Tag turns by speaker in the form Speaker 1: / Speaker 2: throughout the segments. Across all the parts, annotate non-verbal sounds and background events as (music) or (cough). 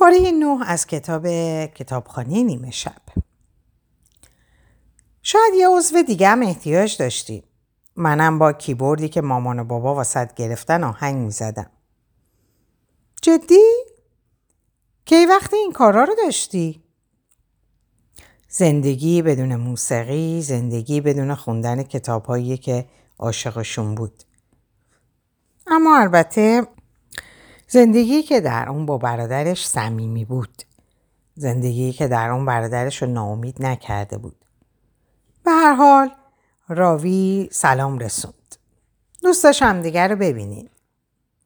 Speaker 1: پاره نه از کتاب کتابخانه نیمه شب شاید یه عضو دیگه هم احتیاج داشتی. منم با کیبوردی که مامان و بابا واسط گرفتن آهنگ می‌زدم. جدی؟ کی وقتی این کارا رو داشتی؟ زندگی بدون موسیقی، زندگی بدون خوندن کتابهایی که عاشقشون بود. اما البته زندگی که در اون با برادرش صمیمی بود. زندگی که در اون برادرش رو ناامید نکرده بود. به هر حال راوی سلام رسوند. دوست داشت همدیگر رو ببینین.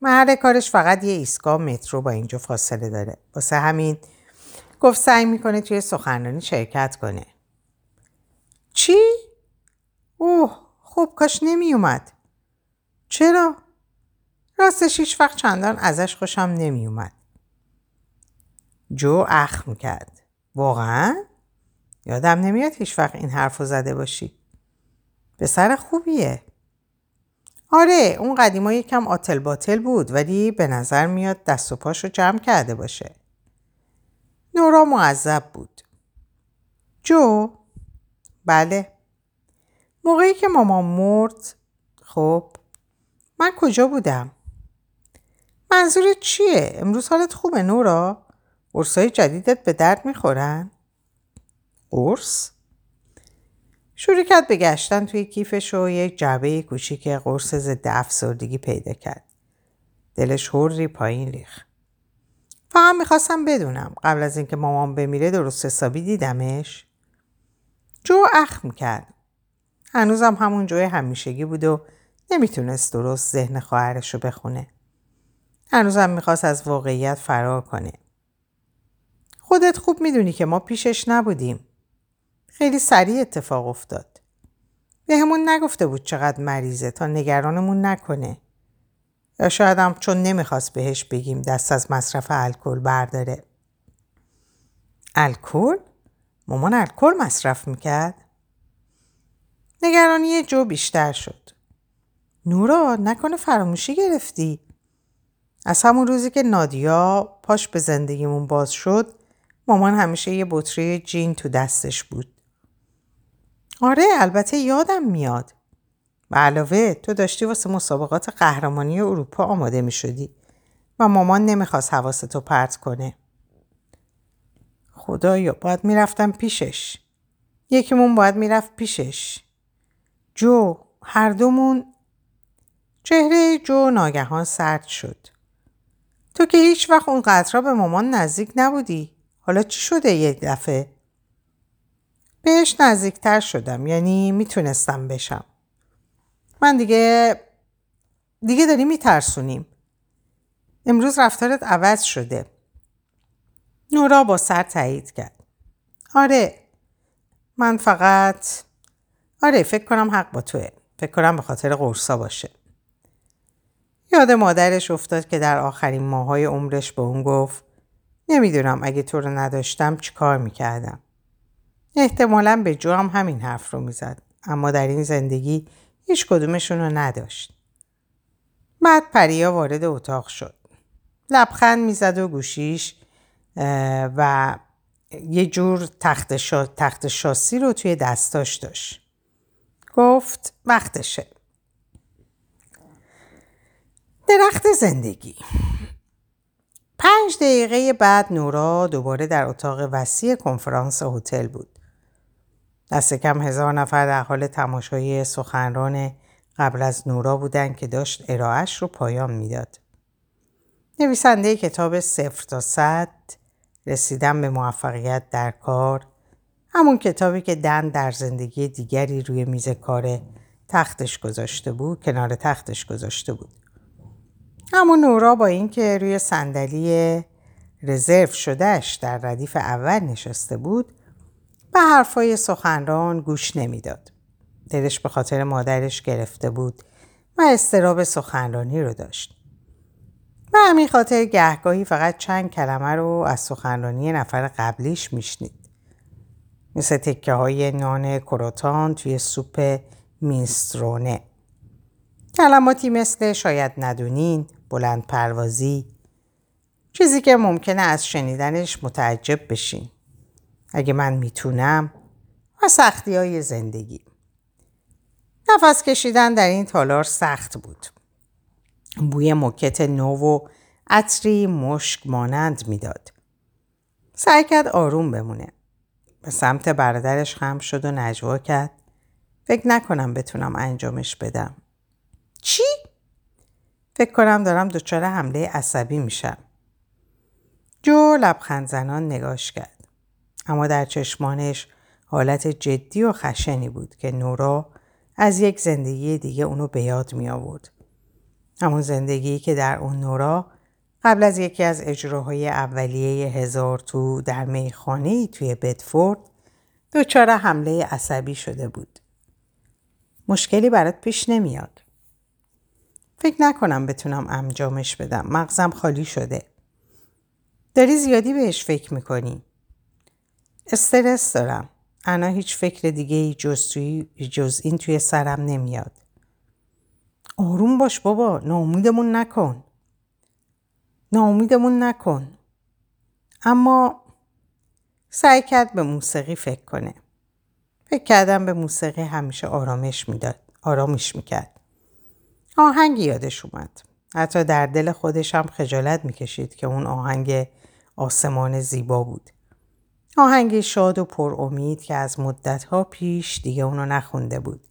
Speaker 1: محل کارش فقط یه ایستگاه مترو با اینجا فاصله داره. واسه همین گفت سعی می‌کنه توی سخنرانی شرکت کنه. چی؟ اوه خب کاش نمی اومد. چرا؟ راستش هیچ وقت چندان ازش خوشم نمی اومد. جو اخ می‌کرد. واقعا؟ یادم نمیاد هیچ وقت این حرف زده باشی. پسر خوبیه. آره اون قدیما یکم آتل باطل بود ولی به نظر میاد دست و پاش رو جمع کرده باشه. نورا معذب بود. جو؟ بله. موقعی که مامان مرد خب من کجا بودم؟ منظورت چیه؟ امروز حالت خوبه نورا؟ قرصای جدیدت به درد می‌خورن؟ قرص؟ شروع کرد به گشتن توی کیفش و یک جعبه کوچیک قرص ضد افسردگی پیدا کرد. دلش هوری پایین ریخ. فقط می‌خواستم بدونم قبل از اینکه مامان بمیره درست حسابی دیدمش جو اخ می‌کرد هنوزم همون جوی همیشگی بود و نمی‌تونست درست ذهن خواهرش رو بخونه هنوزم می‌خواست از واقعیت فرار کنه خودت خوب می‌دونی که ما پیشش نبودیم خیلی سریع اتفاق افتاد بهمون نگفته بود چقدر مریضه تا نگرانمون نکنه یا شاید هم چون نمی‌خواست بهش بگیم دست از مصرف الکل برداره. الکل؟ مامان الکل مصرف می‌کرد؟ نگرانی جو بیشتر شد. نورا نکنه فراموشی گرفتی؟ از همون روزی که نادیا پاش به زندگیمون باز شد مامان همیشه یه بطری جین تو دستش بود. آره البته یادم میاد. به علاوه تو داشتی واسه مسابقات قهرمانی اروپا آماده می شدی و مامان نمی‌خواست حواستو پرت کنه. خدایا باید می‌رفتم پیشش. یکیمون باید می‌رفت پیشش. جو هر دومون چهره جو ناگهان سرد شد. تو که هیچ وقت اون قطرا به مامان نزدیک نبودی. حالا چی شده یک دفعه؟ بهش نزدیکتر شدم یعنی می‌تونستم بشم. من دیگه دیگه داری میترسونیم. امروز رفتارت عوض شده. نورا با سر تایید کرد. آره من فقط آره فکر کنم حق با توه. فکر کنم به خاطر قرصا باشه. یاد مادرش افتاد که در آخرین ماهای عمرش به اون گفت نمی‌دونم اگه تو رو نداشتم چی کار می‌کردم. احتمالا به جو هم همین حرف رو می‌زد. اما در این زندگی هیچ کدومشون رو نداشت. بعد پریا وارد اتاق شد. لبخند می‌زد و گوشیش و یه جور تخت, شا... تخت شاسی رو توی دستاش داشت. گفت وقتشه. درخت زندگی پنج دقیقه بعد نورا دوباره در اتاق وسیع کنفرانس هتل بود. دست کم هزار نفر در حال تماشای سخنران قبل از نورا بودن که داشت ارائهش رو پایان می‌داد. نویسنده کتاب صفر تا صد رسیدن به موفقیت در کار همون کتابی که دن در زندگی دیگری روی میز کار تختش گذاشته بود کنار تختش گذاشته بود همون نورا با اینکه روی صندلی رزرو شدهش در ردیف اول نشسته بود به حرفای سخنران گوش نمی‌داد. دلش به خاطر مادرش گرفته بود و استراب سخنرانی رو داشت. به همین خاطر گهگاهی فقط چند کلمه رو از سخنرانی نفر قبلیش میشنید. مثل تکه های نان کروتان توی سوپ مینسترونه. کلماتی مثل شاید ندونین، بلند پروازی، چیزی که ممکنه از شنیدنش متعجب بشین. اگه من می‌تونم و سختی های زندگی. نفس کشیدن در این تالار سخت بود. بوی موکت نو و عطری مشک مانند می‌داد. سعی کرد آروم بمونه. به سمت برادرش خم شد و نجوا کرد. فکر نکنم بتونم انجامش بدم. چی؟ فکر کنم دارم دچار حمله عصبی میشم. جو لبخند زنان نگاش کرد. اما در چشمانش حالت جدی و خشنی بود که نورا از یک زندگی دیگه اونو به یاد می آورد. همون زندگی که در اون نورا قبل از یکی از اجراهای اولیه هزار تو در میخانه توی بدفورد دچار حمله عصبی شده بود. مشکلی برات پیش نمیاد. فکر نکنم بتونم انجامش بدم. مغزم خالی شده. داری زیادی بهش فکر می‌کنی. استرس دارم. انا هیچ فکر دیگه جز این توی سرم نمیاد. آروم باش بابا. ناامیدمون نکن. ناامیدمون نکن. اما سعی کرد به موسیقی فکر کنه. فکر کردم به موسیقی همیشه آرامش می‌داد. آرامش می‌کرد. آهنگی یادش اومد. حتی در دل خودش هم خجالت می‌کشید که اون آهنگ آسمان زیبا بود. آهنگی شاد و پر امید که از مدتها پیش دیگه اونو نخونده بود.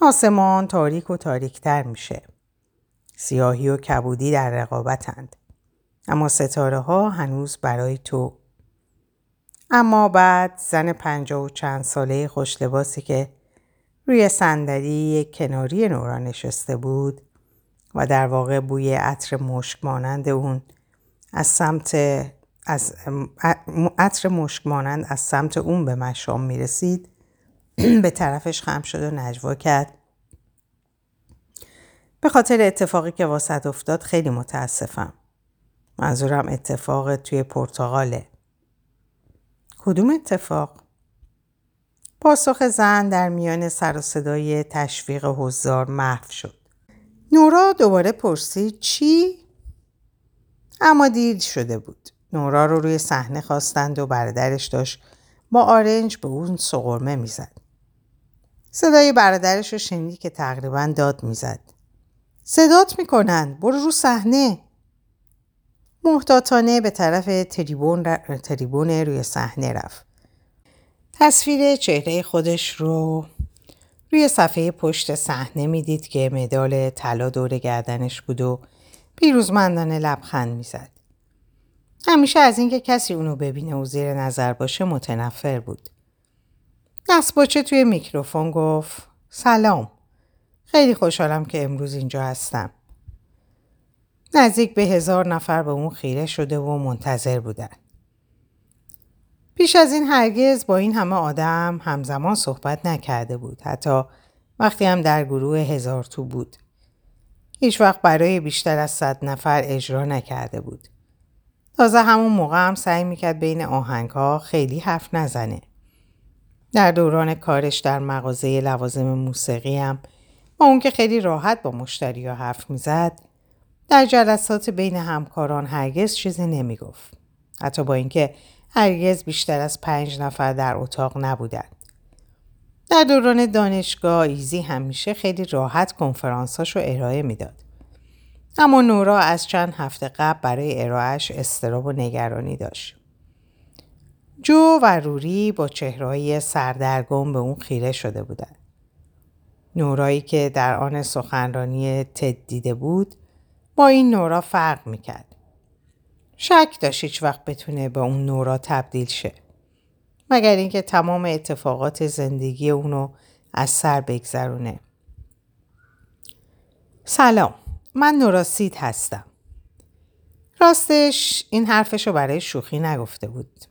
Speaker 1: آسمان تاریک و تاریکتر میشه. سیاهی و کبودی در رقابتند. اما ستاره ها هنوز برای تو. اما بعد زن پنجاه و چند ساله خوشلباسی که روی صندلی کناری نورا نشسته بود و در واقع بوی عطر مشک مانند اون از سمت از عطر مشک مانند از سمت اون به مشام می رسید (clears throat) به طرفش خم شد و نجوا کرد. به خاطر اتفاقی که واسط افتاد خیلی متاسفم. منظورم اتفاق توی پرتغاله. کدوم اتفاق؟ پاسخ زن در میان سر و صدای تشویق حضار محو شد. نورا دوباره پرسید چی؟ اما دیر شده بود. نورا رو روی صحنه خواستند و برادرش داشت با آرنج به اون سقرمه می‌زد. صدای برادرش رو شنیدی که تقریبا داد می‌زد. صدات می‌کنند برو رو صحنه محتاطانه به طرف تریبون, تریبون روی صحنه رفت تصویر چهره خودش رو روی صفحه پشت صحنه می‌دید که مدال طلا دور گردنش بود و پیروزمندانه لبخند می‌زد همیشه از اینکه کسی اونو ببینه و زیر نظر باشه متنفر بود دست باچه توی میکروفون گفت سلام خیلی خوشحالم که امروز اینجا هستم. نزدیک به هزار نفر به اون خیره شده و منتظر بودن. پیش از این هرگز با این همه آدم همزمان صحبت نکرده بود. حتی وقتی هم در گروه هزار تو بود. هیچ وقت برای بیشتر از صد نفر اجرا نکرده بود. تازه همون موقع هم سعی می‌کرد بین آهنگ ها خیلی حرف نزنه. در دوران کارش در مغازه لوازم موسیقی هم با اون که خیلی راحت با مشتری ها حرف می‌زد در جلسات بین همکاران هرگز چیزی نمی‌گفت. حتی با اینکه هرگز بیشتر از پنج نفر در اتاق نبودند. در دوران دانشگاه ایزی همیشه خیلی راحت کنفرانساش رو ارائه می‌داد. اما نورا از چند هفته قبل برای ارائهش استراب و نگرانی داشت. جو و روری با چهرهای سردرگم به اون خیره شده بودند. نورایی که در آن سخنرانی تد دیده بود با این نورا فرق می‌کرد. شک داشت هیچ وقت بتونه به اون نورا تبدیل شه. مگر اینکه تمام اتفاقات زندگی اونو از سر بگذرونه. سلام من نورا سید هستم. راستش این حرفش رو برای شوخی نگفته بود.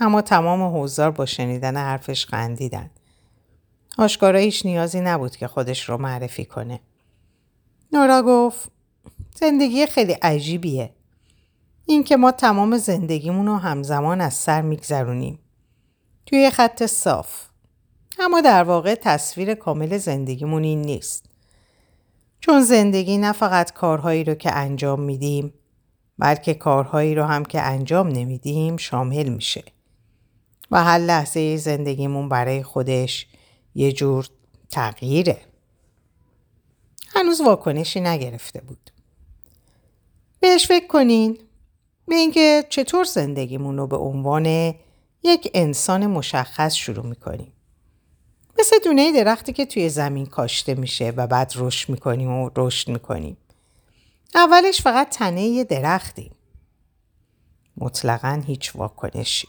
Speaker 1: اما تمام حوزار با شنیدن حرفش خندیدن. آشکارا هیچ نیازی نبود که خودش رو معرفی کنه. نورا گفت زندگی خیلی عجیبیه. این که ما تمام زندگیمون رو همزمان از سر میگذرونیم. توی خط صاف. اما در واقع تصویر کامل زندگیمون این نیست. چون زندگی نه فقط کارهایی رو که انجام میدیم بلکه کارهایی رو هم که انجام نمیدیم شامل میشه و هر لحظه زندگیمون برای خودش یه جور تغییره هنوز واکنشی نگرفته بود بهش فکر کنین به اینکه چطور زندگیمون رو به عنوان یک انسان مشخص شروع می‌کنیم. مثل دونه درختی که توی زمین کاشته میشه و بعد رشد می‌کنیم و رشد می‌کنیم. اولش فقط تنه یه درختیم مطلقا هیچ واکنشی.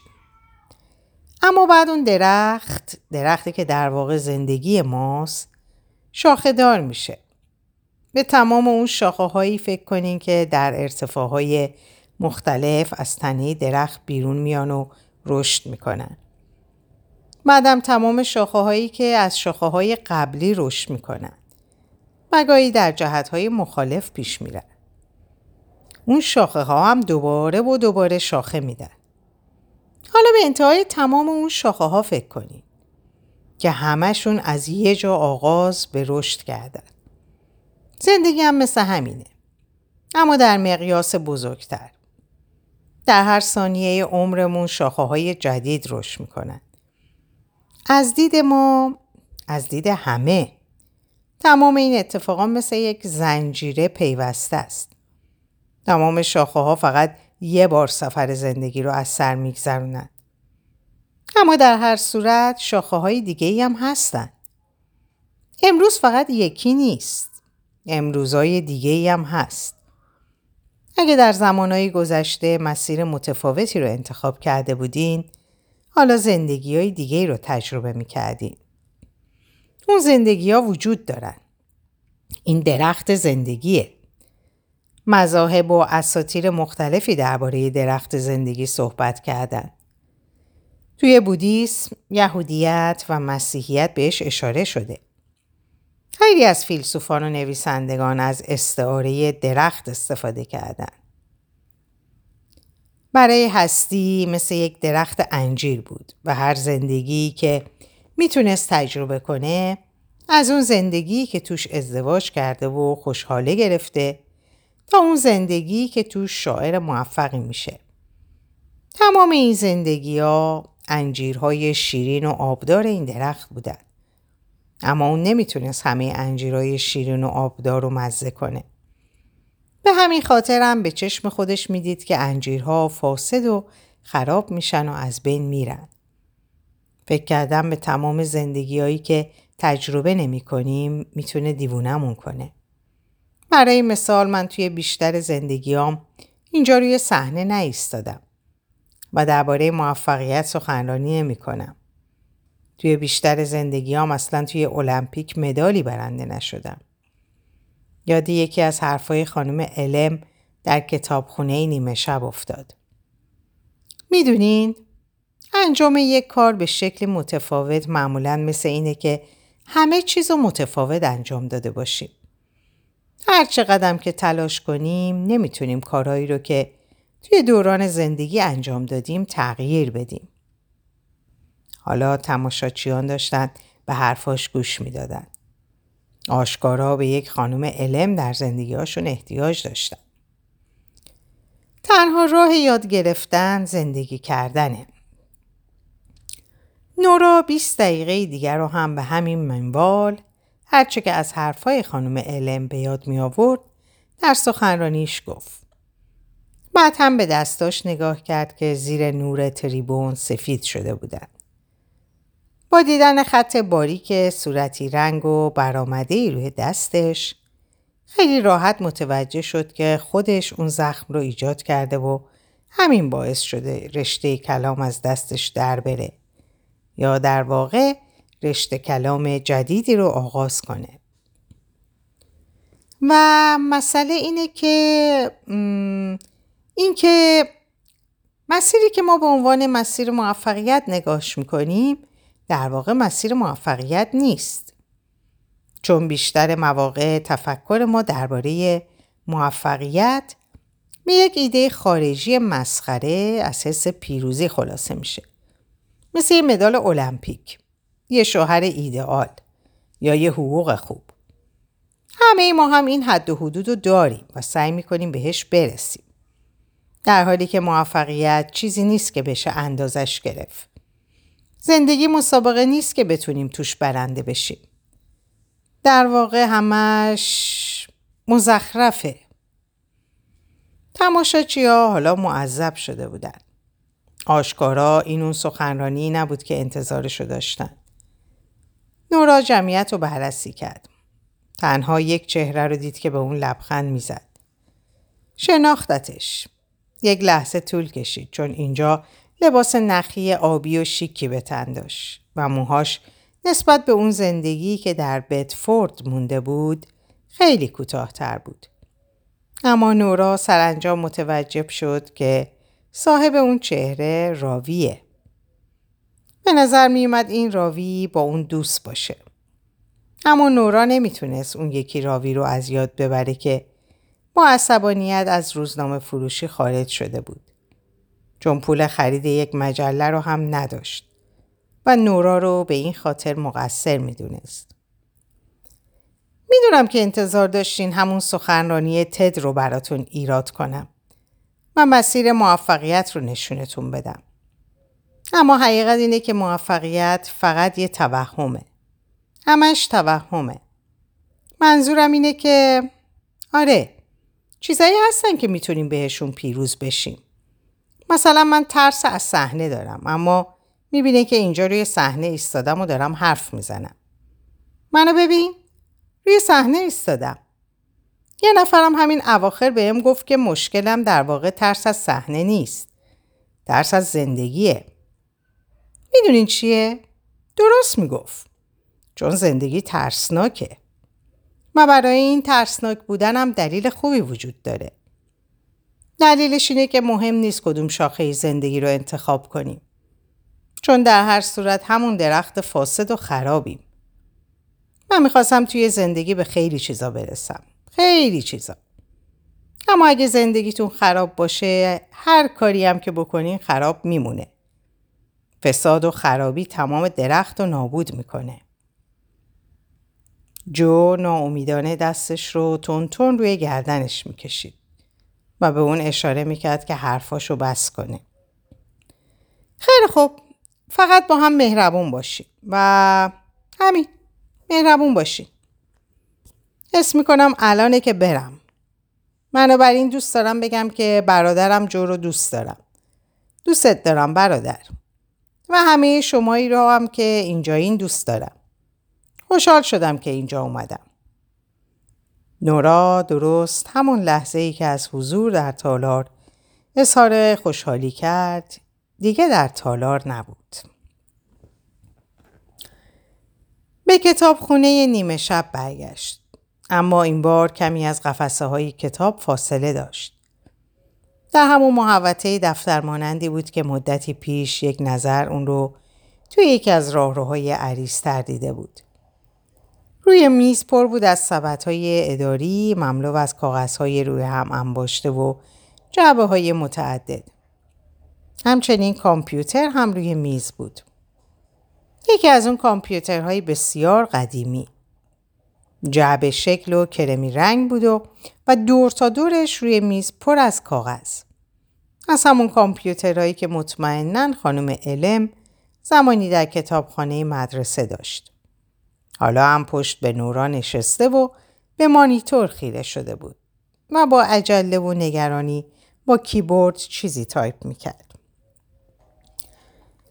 Speaker 1: اما بعد اون درخت درختی که در واقع زندگی ماست شاخه دار میشه. به تمام اون شاخه هایی فکر کنین که در ارتفاع های مختلف از تنه درخت بیرون میان و رشد می‌کنن. بعدم تمام شاخه هایی که از شاخه های قبلی رشد می‌کنن. و در جهت های مخالف پیش میرن. اون شاخه ها هم دوباره و دوباره شاخه میدن. حالا به انتهای تمام اون شاخه ها فکر کنید که همشون از یه جا آغاز به رشد کردن. زندگی هم مثل همینه. اما در مقیاس بزرگتر. در هر ثانیه عمرمون شاخه های جدید رشد می‌کنن. از دید ما، از دید همه، تمام این اتفاقا مثل یک زنجیره پیوسته است. تمام شاخه ها فقط یه بار سفر زندگی رو از سر میگذرونن. اما در هر صورت شاخه های دیگه هم هستن. امروز فقط یکی نیست. امروزهای دیگه هم هست. اگه در زمانهای گذشته مسیر متفاوتی رو انتخاب کرده بودین، حالا زندگی های دیگه رو تجربه می‌کردین. اون زندگی ها وجود دارن. این درخت زندگیه. مذاهب و اساتیر مختلفی درباره درخت زندگی صحبت کردن. توی بودیسم، یهودیت و مسیحیت بهش اشاره شده. خیلی از فیلسوفان و نویسندگان از استعاره درخت استفاده کردن. برای هستی مثل یک درخت انجیر بود و هر زندگی که می‌تونست تجربه کنه از اون زندگی که توش ازدواج کرده و خوشحاله گرفته تا اون زندگی که توش شاعر موفقی میشه. تمام این زندگی ها انجیرهای شیرین و آبدار این درخت بودن. اما اون نمی‌تونست همه انجیرهای شیرین و آبدار رو مزه کنه. به همین خاطرم به چشم خودش می‌دید که انجیرها فاسد و خراب میشن و از بین میرن. فکر کردم به تمام زندگیهایی که تجربه نمی کنیم می‌تونه دیوونمون کنه. برای مثال من توی بیشتر زندگیام اینجا روی صحنه نایستادم و درباره موفقیت سخنرانی نمی کنم. توی بیشتر زندگیام اصلا توی المپیک مدالی برنده نشدم. یاد یکی از حرفای خانم علم در کتابخونه نیمه شب افتاد. می‌دونین؟ انجام یک کار به شکل متفاوت معمولا مثل اینه که همه چیز رو متفاوت انجام داده باشیم. هر چقدر که تلاش کنیم نمی‌تونیم کارهایی رو که توی دوران زندگی انجام دادیم تغییر بدیم. حالا تماشاچیان داشتن به حرفاش گوش می‌دادند. آشکارا به یک خانم علم در زندگیهاشون احتیاج داشتن. تنها راه یاد گرفتن زندگی کردنه. نورا 20 دقیقه دیگر رو هم به همین منوال هرچه که از حرفای خانم علم به یاد می آورد در سخنرانیش گفت. بعد هم به دستاش نگاه کرد که زیر نور تریبون سفید شده بودند. با دیدن خط باریک صورتی رنگ و برآمده روی دستش خیلی راحت متوجه شد که خودش اون زخم رو ایجاد کرده و همین باعث شده رشته کلام از دستش در بره یا در واقع رشته کلام جدیدی رو آغاز کنه. و مسئله اینه که این که مسیری که ما به عنوان مسیر موفقیت نگاش می‌کنیم در واقع مسیر موفقیت نیست. چون بیشتر مواقع تفکر ما درباره موفقیت به یک ایده خارجی مسخره از حس پیروزی خلاصه میشه. مثل یه مدال المپیک، یه شوهر ایدئال یا یه حقوق خوب. همه ما هم این حد و حدود رو داریم و سعی می‌کنیم بهش برسیم. در حالی که موفقیت چیزی نیست که بشه اندازش گرفت. زندگی مسابقه نیست که بتونیم توش برنده بشیم. در واقع همش مزخرفه. تماشاچی ها حالا معذب شده بودن. آشکارا این اون سخنرانی نبود که انتظارشو داشتن. نورا جمعیت رو بررسی کرد. تنها یک چهره رو دید که به اون لبخند می‌زد. شناختتش. یک لحظه طول کشید چون اینجا لباس نخی آبی و شیکی به تن داشت و موهاش نسبت به اون زندگی که در بتفورد مونده بود خیلی کوتاهتر بود. اما نورا سرانجام متوجب شد که صاحب اون چهره راویه. به نظر می اومد این راوی با اون دوست باشه. اما نورا نمی‌تونست اون یکی راوی رو از یاد ببره که با عصبانیت از روزنامه فروشی خارج شده بود. چون پول خرید یک مجله رو هم نداشت و نورا رو به این خاطر مقصر می‌دونست. می‌دونم که انتظار داشتین همون سخنرانی تد رو براتون ایراد کنم و مسیر موفقیت رو نشونتون بدم. اما حقیقت اینه که موفقیت فقط یه توهمه. همش توهمه. منظورم اینه که آره چیزایی هستن که می‌تونیم بهشون پیروز بشیم. مثلا من ترس از صحنه دارم اما می‌بینه که اینجا روی صحنه ایستادم و دارم حرف می‌زنم. منو ببین روی صحنه ایستادم. یه نفرم همین اواخر بهم گفت که مشکلم در واقع ترس از صحنه نیست. ترس از زندگیه. می‌دونین چیه؟ درست می‌گفت. چون زندگی ترسناکه. و برای این ترسناک بودنم دلیل خوبی وجود داره. دلیلش اینه که مهم نیست کدوم شاخه زندگی رو انتخاب کنیم. چون در هر صورت همون درخت فاسد و خرابیم. من می‌خواستم توی زندگی به خیلی چیزا برسم. خیلی چیزا. اما اگه زندگیتون خراب باشه هر کاری هم که بکنین خراب میمونه. فساد و خرابی تمام درخت رو نابود می‌کنه. جو ناامیدانه دستش رو تون تون روی گردنش می‌کشید و به اون اشاره می‌کرد که حرفاشو بس کنه. خیلی خوب فقط با هم مهربون باشی و همین مهربون باشی. حس می‌کنم الانه که برم. منو بر این دوست دارم بگم که برادرم جو رو دوست دارم. دوستت دارم برادر. و همه شمایی رو هم که اینجا این دوست دارم. خوشحال شدم که اینجا اومدم. نورا درست همون لحظه ای که از حضور در تالار اظهار خوشحالی کرد دیگه در تالار نبود. به کتاب خونه نیمه شب برگشت. اما این بار کمی از قفسه های کتاب فاصله داشت. در همون محوطه دفتر مانندی بود که مدتی پیش یک نظر اون رو توی یکی از راهروهای عریض دیده بود. روی میز پر بود از های اداری مملو از کاغذهای روی هم انباشته و جعبه های متعدد. همچنین کامپیوتر هم روی میز بود. یکی از اون کامپیوترهای بسیار قدیمی. جعبه شکل و کرمی رنگ بود و و دور تا دورش روی میز پر از کاغذ. از همون کامپیوترهایی که مطمئنا خانم علم زمانی در کتابخانه مدرسه داشت. حالا هم پشت به نورا نشسته و به مانیتور خیره شده بود و با عجله و نگرانی با کیبورد چیزی تایپ می‌کرد.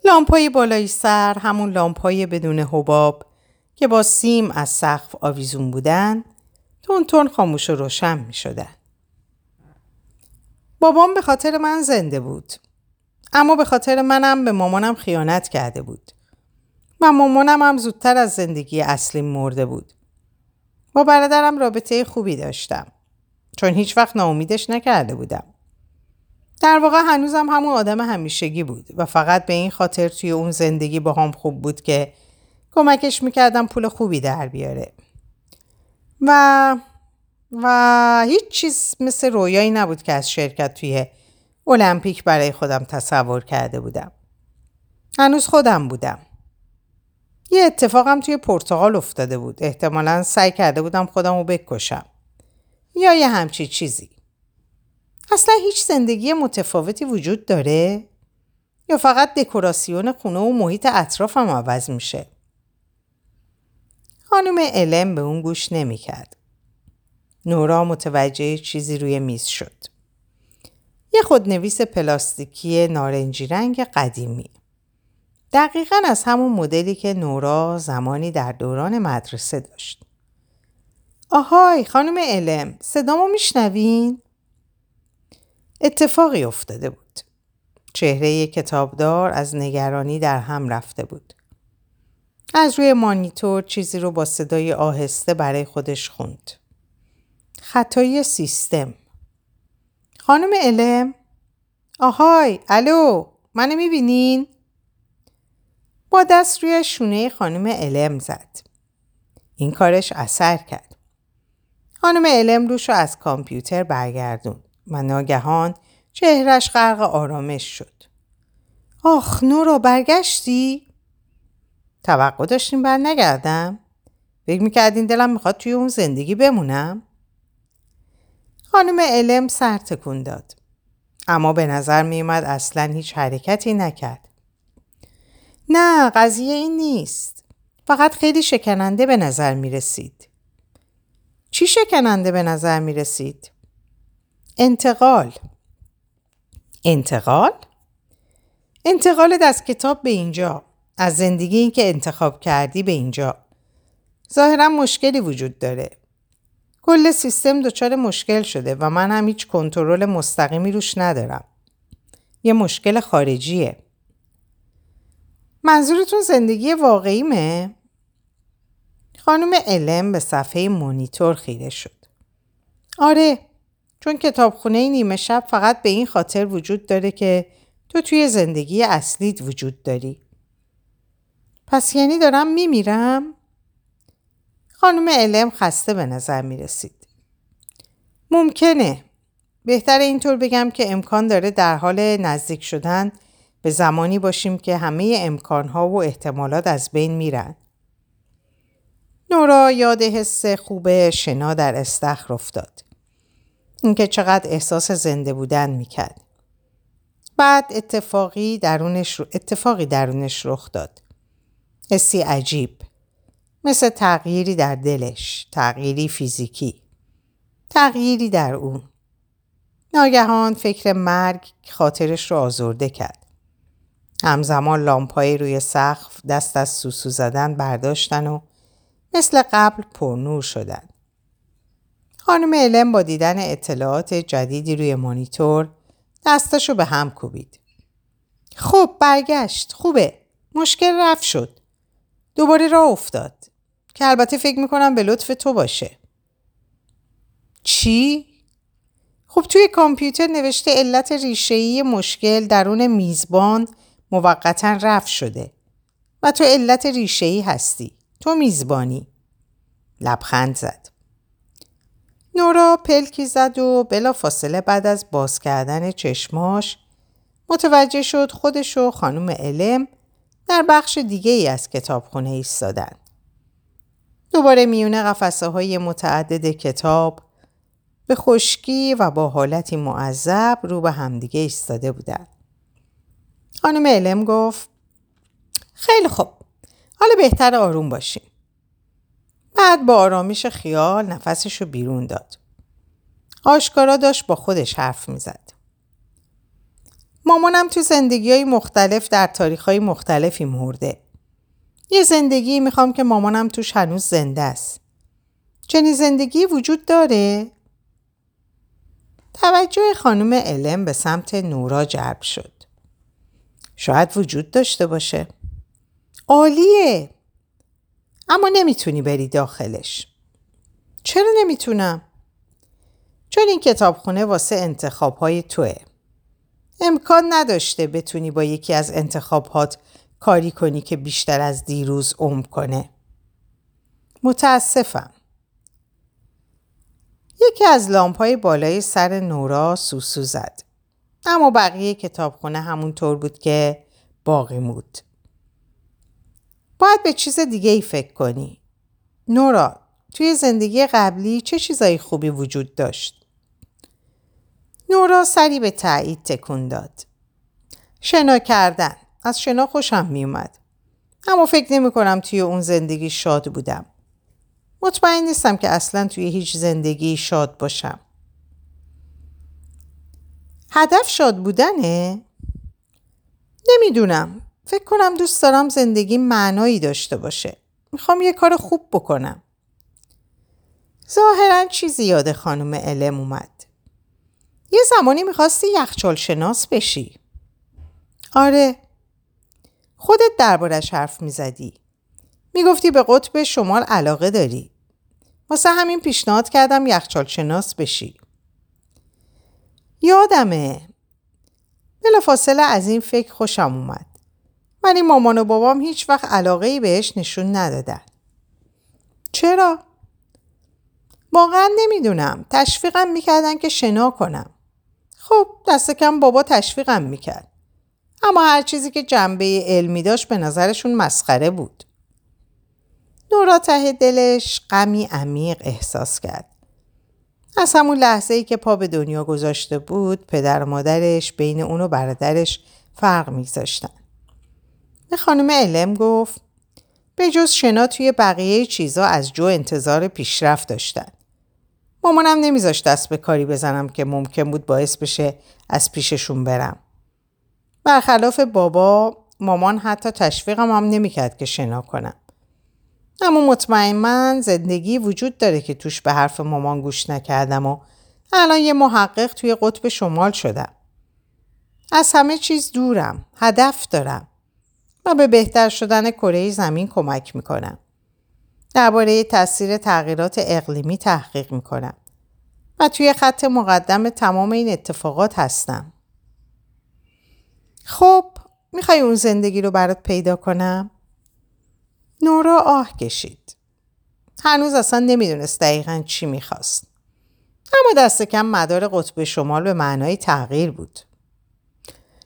Speaker 1: لامپای بالای سر همون لامپای بدون حباب که با سیم از سقف آویزون بودن تند تند خاموش و روشن می شدن. بابام به خاطر من زنده بود. اما به خاطر منم به مامانم خیانت کرده بود. و مامانم هم زودتر از زندگی اصلی مرده بود. با برادرم رابطه خوبی داشتم. چون هیچ وقت ناامیدش نکرده بودم. در واقع هنوزم همون آدم همیشگی بود و فقط به این خاطر توی اون زندگی با هم خوب بود که کمکش می‌کردم پول خوبی در بیاره. و و هیچ چیز مثل رویایی نبود که از شرکت توی المپیک برای خودم تصور کرده بودم. هنوز خودم بودم. یه اتفاقم توی پرتغال افتاده بود. احتمالا سعی کرده بودم خودم رو بکشم. یا یه همچی چیزی. اصلا هیچ زندگی متفاوتی وجود داره؟ یا فقط دکوراسیون خونه و محیط اطرافم عوض میشه؟ خانم علم به اون گوش نمی‌کرد. نورا متوجه چیزی روی میز شد. یه خودنویس پلاستیکی نارنجی رنگ قدیمی. دقیقا از همون مدلی که نورا زمانی در دوران مدرسه داشت. آهای خانم علم صدامو میشنوین؟ اتفاقی افتاده بود. چهره کتابدار از نگرانی در هم رفته بود. از روی مانیتور چیزی رو با صدای آهسته برای خودش خوند. خطای سیستم. خانم علم؟ آهای الو منو می‌بینین؟ با دست روی شونه خانم علم زد. این کارش اثر کرد. خانم علم روش رو از کامپیوتر برگردون و ناگهان چهرش غرق آرامش شد. آخ نورا برگشتی؟ توقع داشتیم بر نگردم؟ فکر می‌کردین دلم می‌خواد توی اون زندگی بمونم؟ خانم علم سر تکون داد. اما به نظر میومد اصلا هیچ حرکتی نکرد. نه قضیه این نیست. فقط خیلی شکننده به نظر می رسید. چی شکننده به نظر می رسید؟ انتقال. انتقال؟ انتقال از کتاب به اینجا. از زندگی این که انتخاب کردی به اینجا. ظاهرا مشکلی وجود داره. کل سیستم دچار مشکل شده و من هم هیچ کنترل مستقیمی روش ندارم. یه مشکل خارجیه. منظورتون زندگی واقعیمه؟ خانم علم به صفحه مونیتور خیره شد. آره چون کتابخونه نیمه شب فقط به این خاطر وجود داره که تو توی زندگی اصلیت وجود داری. پس یعنی دارم میمیرم؟ خانم علم خسته به نظر می رسید. ممکنه. بهتر اینطور بگم که امکان داره در حال نزدیک شدن به زمانی باشیم که همه امکانها و احتمالات از بین میرن. نورا یاد حس خوب شنا در استخر افتاد. اینکه چقدر احساس زنده بودن می‌کرد. بعد اتفاقی درونش, اتفاقی درونش رخ داد. حسی عجیب. مثل تغییری در دلش. تغییری فیزیکی. تغییری در اون. ناگهان فکر مرگ خاطرش رو آزرده کرد. همزمان لامپایی روی سقف دست از سوسو زدن برداشتن و مثل قبل پرنور شدن. خانم علم با دیدن اطلاعات جدیدی روی مانیتور دستاشو به هم کوبید. خب برگشت. خوبه. مشکل رفت شد. دوباره راه افتاد. که البته فکر می‌کنم به لطف تو باشه. چی؟ خب توی کامپیوتر نوشته علت ریشه‌ای مشکل درون میزبان موقتا رفت شده و تو علت ریشه‌ای هستی. تو میزبانی. لبخند زد. نورا پلکی زد و بلا فاصله بعد از باز کردن چشماش متوجه شد خودش و خانم علم در بخش دیگه ای از کتابخونه ایستادن. دوباره میونه قفسه های متعدد کتاب به خشکی و با حالتی معذب رو به همدیگه ایستاده بودند. خانم علم گفت خیلی خوب حالا بهتر آروم باشیم. بعد با آرامش خیال نفسش رو بیرون داد. آشکارا داشت با خودش حرف می‌زد. مامانم تو زندگی های مختلف در تاریخ های مختلفی مرده. یه زندگی می‌خوام که مامانم توش هنوز زنده است. چنین زندگی وجود داره؟ توجه خانم علم به سمت نورا جلب شد. شاید وجود داشته باشه. عالیه. اما نمی‌تونی بری داخلش. چرا نمی‌تونم؟ چون این کتابخونه واسه انتخاب های توه. امکان نداشته بتونی با یکی از انتخابات کاری کنی که بیشتر از دیروز عمر کنه. متاسفم. یکی از لامپای بالای سر نورا سوسو زد. اما بقیه کتابخونه همونطور بود که باقی بود. باید به چیز دیگه ای فکر کنی. نورا توی زندگی قبلی چه چیزایی خوبی وجود داشت؟ نورا سری به تایید تکون داد. شنا کردن. از شنا خوشم میومد. اما فکر نمی کنم توی اون زندگی شاد بودم. مطمئن نیستم که اصلا توی هیچ زندگی شاد باشم. هدف شاد بودنه؟ نمی‌دونم. فکر کنم دوست دارم زندگی معنایی داشته باشه. می‌خوام یه کار خوب بکنم. ظاهرا چیزی یاد خانم علم اومد. یه زمانی می‌خواستی یخچال شناس بشی. آره. خودت دربارش حرف می‌زدی. می‌گفتی به قطب شمال علاقه داری. واسه همین پیشنهاد کردم یخچال شناس بشی. یادمه. فاصله از این فکر خوشم اومد. ولی مامان و بابام هیچ وقت علاقه ای بهش نشون ندادن. چرا؟ واقعا نمی‌دونم. تشویقم می‌کردن که شنا کنم. خب دست کم بابا تشویقم می‌کرد. اما هر چیزی که جنبه علمی داشت به نظرشون مسخره بود. نورا ته دلش غمی عمیق احساس کرد. از همون لحظه ای که پا به دنیا گذاشته بود پدر و مادرش بین اون و برادرش فرق میگذاشتن. به خانم علم گفت به جز شنا توی بقیه چیزا از جو انتظار پیشرفت داشتن. مامانم نمیذاشت دست به کاری بزنم که ممکن بود باعث بشه از پیششون برم. برخلاف بابا مامان حتی تشویقم هم نمی‌کرد که شنا کنم. اما مطمئن من زندگی وجود داره که توش به حرف مامان گوش نکردم و الان یه محقق توی قطب شمال شدم. از همه چیز دورم. هدف دارم. و به بهتر شدن کره زمین کمک می‌کنم. درباره تاثیر تغییرات اقلیمی تحقیق می‌کنم. و توی خط مقدم تمام این اتفاقات هستم. خب می‌خوای اون زندگی رو برات پیدا کنم؟ نورا آه کشید. هنوز اصلا نمی‌دونست دقیقا چی می‌خواست. اما دست کم مدار قطب شمال به معنای تغییر بود.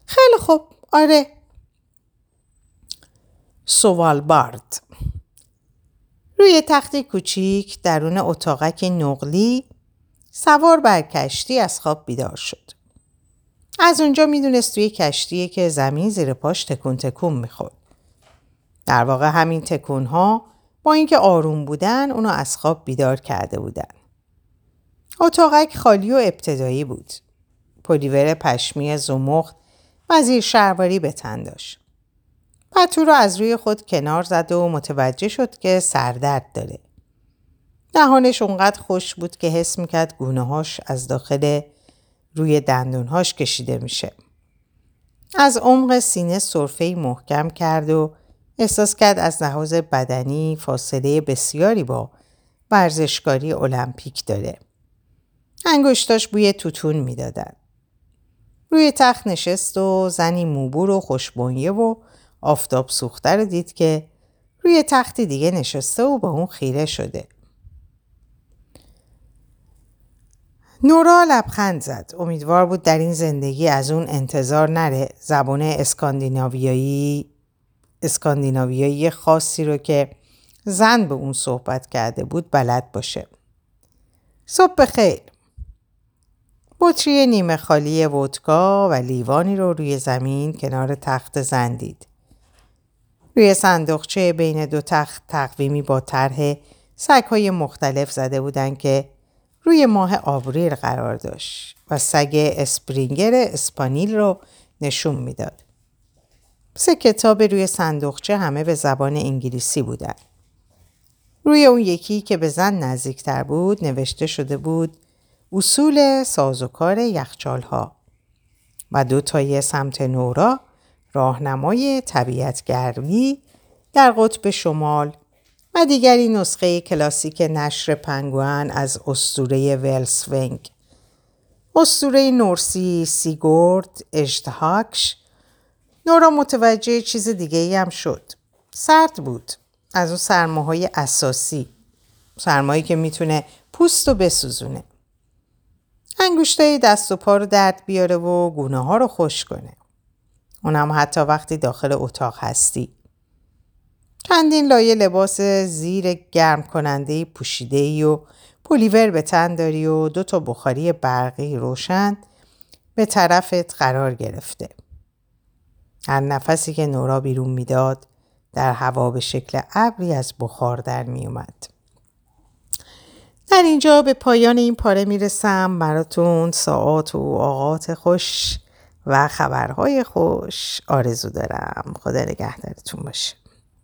Speaker 1: خیلی خوب آره. سوالبارد روی تخت کوچیک درون اتاقک نقلی سوار بر کشتی از خواب بیدار شد. از اونجا می‌دونست توی کشتیه که زمین زیر پاش تکون تکون می‌خورد. در واقع همین تکون ها با اینکه آروم بودن اونو از خواب بیدار کرده بودن. اتاقک خالی و ابتدایی بود. پلیور پشمی زمخت و زیر شرواری به تن داشت. پتو رو از روی خود کنار زد و متوجه شد که سردرد داره. دهانش اونقدر خوش بود که حس می‌کرد گونه هاش از داخل روی دندونهاش کشیده میشه. از عمق سینه صرفه محکم کرد و احساس کرد از لحاظ بدنی فاصله بسیاری با ورزشکاری المپیک داره. انگشتاش بوی توتون می‌دادن. روی تخت نشست و زنی موبور و خوشبونیه و آفتاب سوخته رو دید که روی تختی دیگه نشسته و با اون خیره شده. نورا لبخند زد. امیدوار بود در این زندگی از اون انتظار نره زبان اسکاندیناویایی اسکاندیناویایی خاصی رو که زن به اون صحبت کرده بود بلد باشه. صبح خیر. بطری نیمه خالی ودکا و لیوانی رو روی زمین کنار تخت زن دید. روی صندوقچه بین دو تخت تقویمی با طرح سگهای مختلف زده بودند که روی ماه آوریل قرار داشت و سگ اسپرینگر اسپانیل رو نشون می‌داد. سه کتاب روی صندوقچه همه به زبان انگلیسی بودن. روی اون یکی که به زن نزدیکتر بود نوشته شده بود اصول سازوکار یخچال ها و دو تای سمت نورا راهنمای طبیعتگرمی در قطب شمال و دیگری نسخه کلاسیک نشر پنگوان از استوره ولسونگ استوره نورسی سیگورد اجتهاکش نورا متوجه چیز دیگه ای هم شد. سرد بود. از اون سرماهای اساسی. سرمایی که می‌تونه پوست رو بسوزونه. انگوشتای دست و پا رو درد بیاره و گونه ها رو خوش کنه. اونم حتی وقتی داخل اتاق هستی. چندین لایه لباس زیر گرم کننده پوشیده ای و پولیور به تن داری و دو تا بخاری برقی روشن به طرفت قرار گرفته. هر نفسی که نورا بیرون می‌داد در هوا به شکل ابری از بخار در می اومد. در اینجا به پایان این پاره می‌رسم. براتون ساعات و اوقات خوش و خبرهای خوش آرزو دارم. خدا نگهدارتون باشه.